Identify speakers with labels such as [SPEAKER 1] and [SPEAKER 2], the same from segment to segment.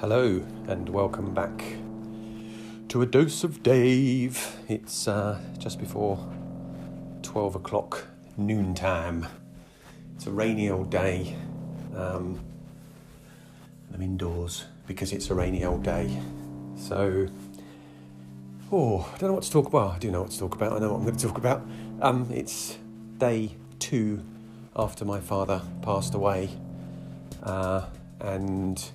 [SPEAKER 1] Hello, and welcome back to a dose of Dave. It's uh, just before 12 o'clock noontime. It's a rainy old day. Um, I'm indoors because it's a rainy old day. So, oh, I don't know what to talk about. I do know what to talk about. I know what I'm going to talk about. Um, it's day two after my father passed away. Uh, and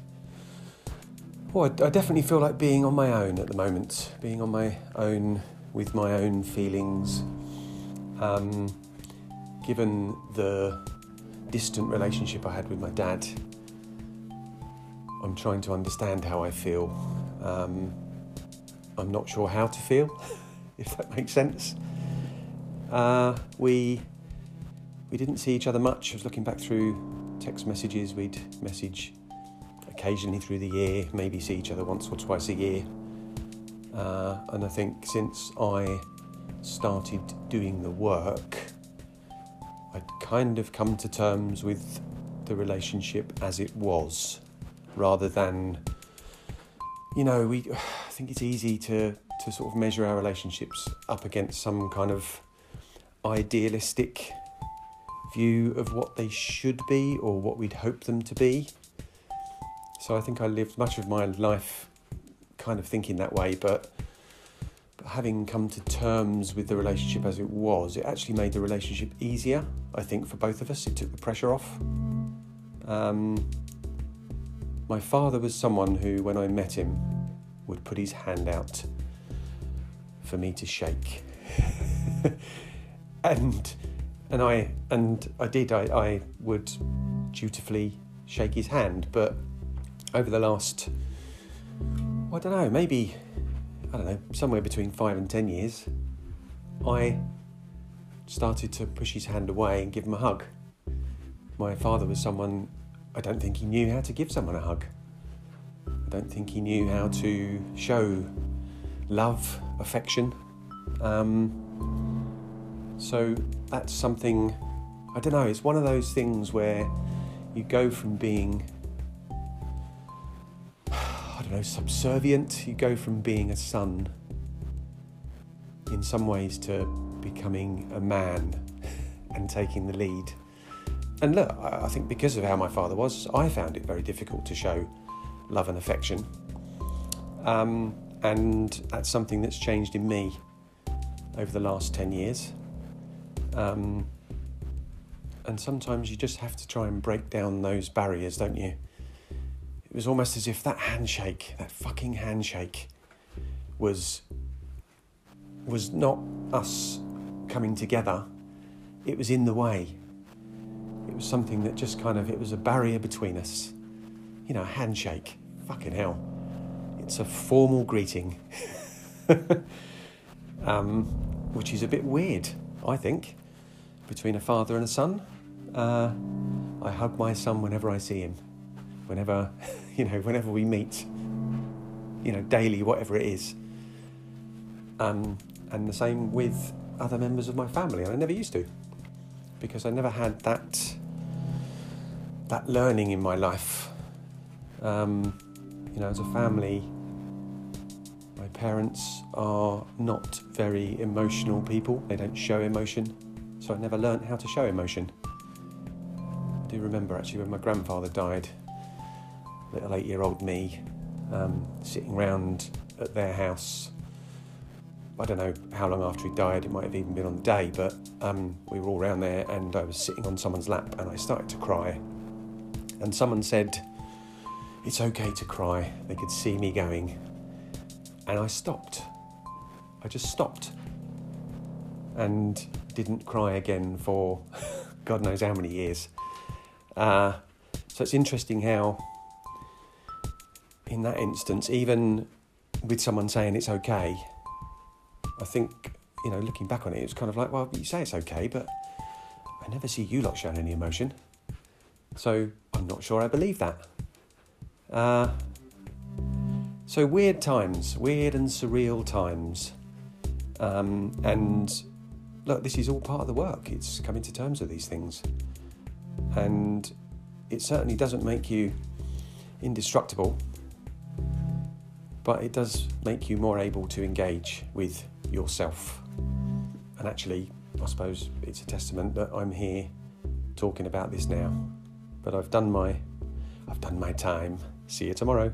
[SPEAKER 1] well, I, I definitely feel like being on my own at the moment, being on my own with my own feelings. Um, given the distant relationship I had with my dad, I'm trying to understand how I feel. Um, I'm not sure how to feel, if that makes sense. Uh, we we didn't see each other much. I was looking back through text messages. We'd message occasionally through the year, maybe see each other once or twice a year. Uh, and I think since I started doing the work, I'd kind of come to terms with the relationship as it was, rather than, you know, we. I think it's easy to to sort of measure our relationships up against some kind of idealistic view of what they should be or what we'd hope them to be. So I think I lived much of my life kind of thinking that way, but, but having come to terms with the relationship as it was, it actually made the relationship easier, I think, for both of us. It took the pressure off. Um, my father was someone who, when I met him, would put his hand out for me to shake. and and I and I did. I, I would dutifully shake his hand, but over the last, I don't know, maybe, I don't know, somewhere between five and ten years, I started to push his hand away and give him a hug. My father was someone, I don't think he knew how to give someone a hug. I don't think he knew how to show love, affection. Um, so that's something, I don't know, it's one of those things where you go from being I don't know, subservient. You go from being a son in some ways to becoming a man and taking the lead. And look, I think because of how my father was, I found it very difficult to show love and affection. Um, and that's something that's changed in me over the last 10 years. Um, and sometimes you just have to try and break down those barriers, don't you? it was almost as if that handshake, that fucking handshake, was was not us coming together. It was in the way. It was something that just kind of it was a barrier between us. You know, a handshake. Fucking hell. It's a formal greeting. um, which is a bit weird, I think, between a father and a son. Uh, I hug my son whenever I see him. Whenever you know, whenever we meet, you know, daily, whatever it is. Um, and the same with other members of my family. And I never used to, because I never had that that learning in my life. Um, you know, as a family, my parents are not very emotional people. They don't show emotion, so I never learned how to show emotion. I do remember actually when my grandfather died, little eight year old me um, sitting around at their house. I don't know how long after he died, it might have even been on the day, but um, we were all around there and I was sitting on someone's lap and I started to cry. And someone said, It's okay to cry. They could see me going. And I stopped. I just stopped and didn't cry again for God knows how many years. Uh, so it's interesting how in that instance, even with someone saying it's okay, I think, you know, looking back on it, it's kind of like, well, you say it's okay, but I never see you lot showing any emotion. So I'm not sure I believe that. Uh, so weird times, weird and surreal times. Um, and look, this is all part of the work. It's coming to terms with these things. and it certainly doesn't make you indestructible, but it does make you more able to engage with yourself. And actually, I suppose it's a testament that I'm here talking about this now. But I've done my I've done my time. See you tomorrow.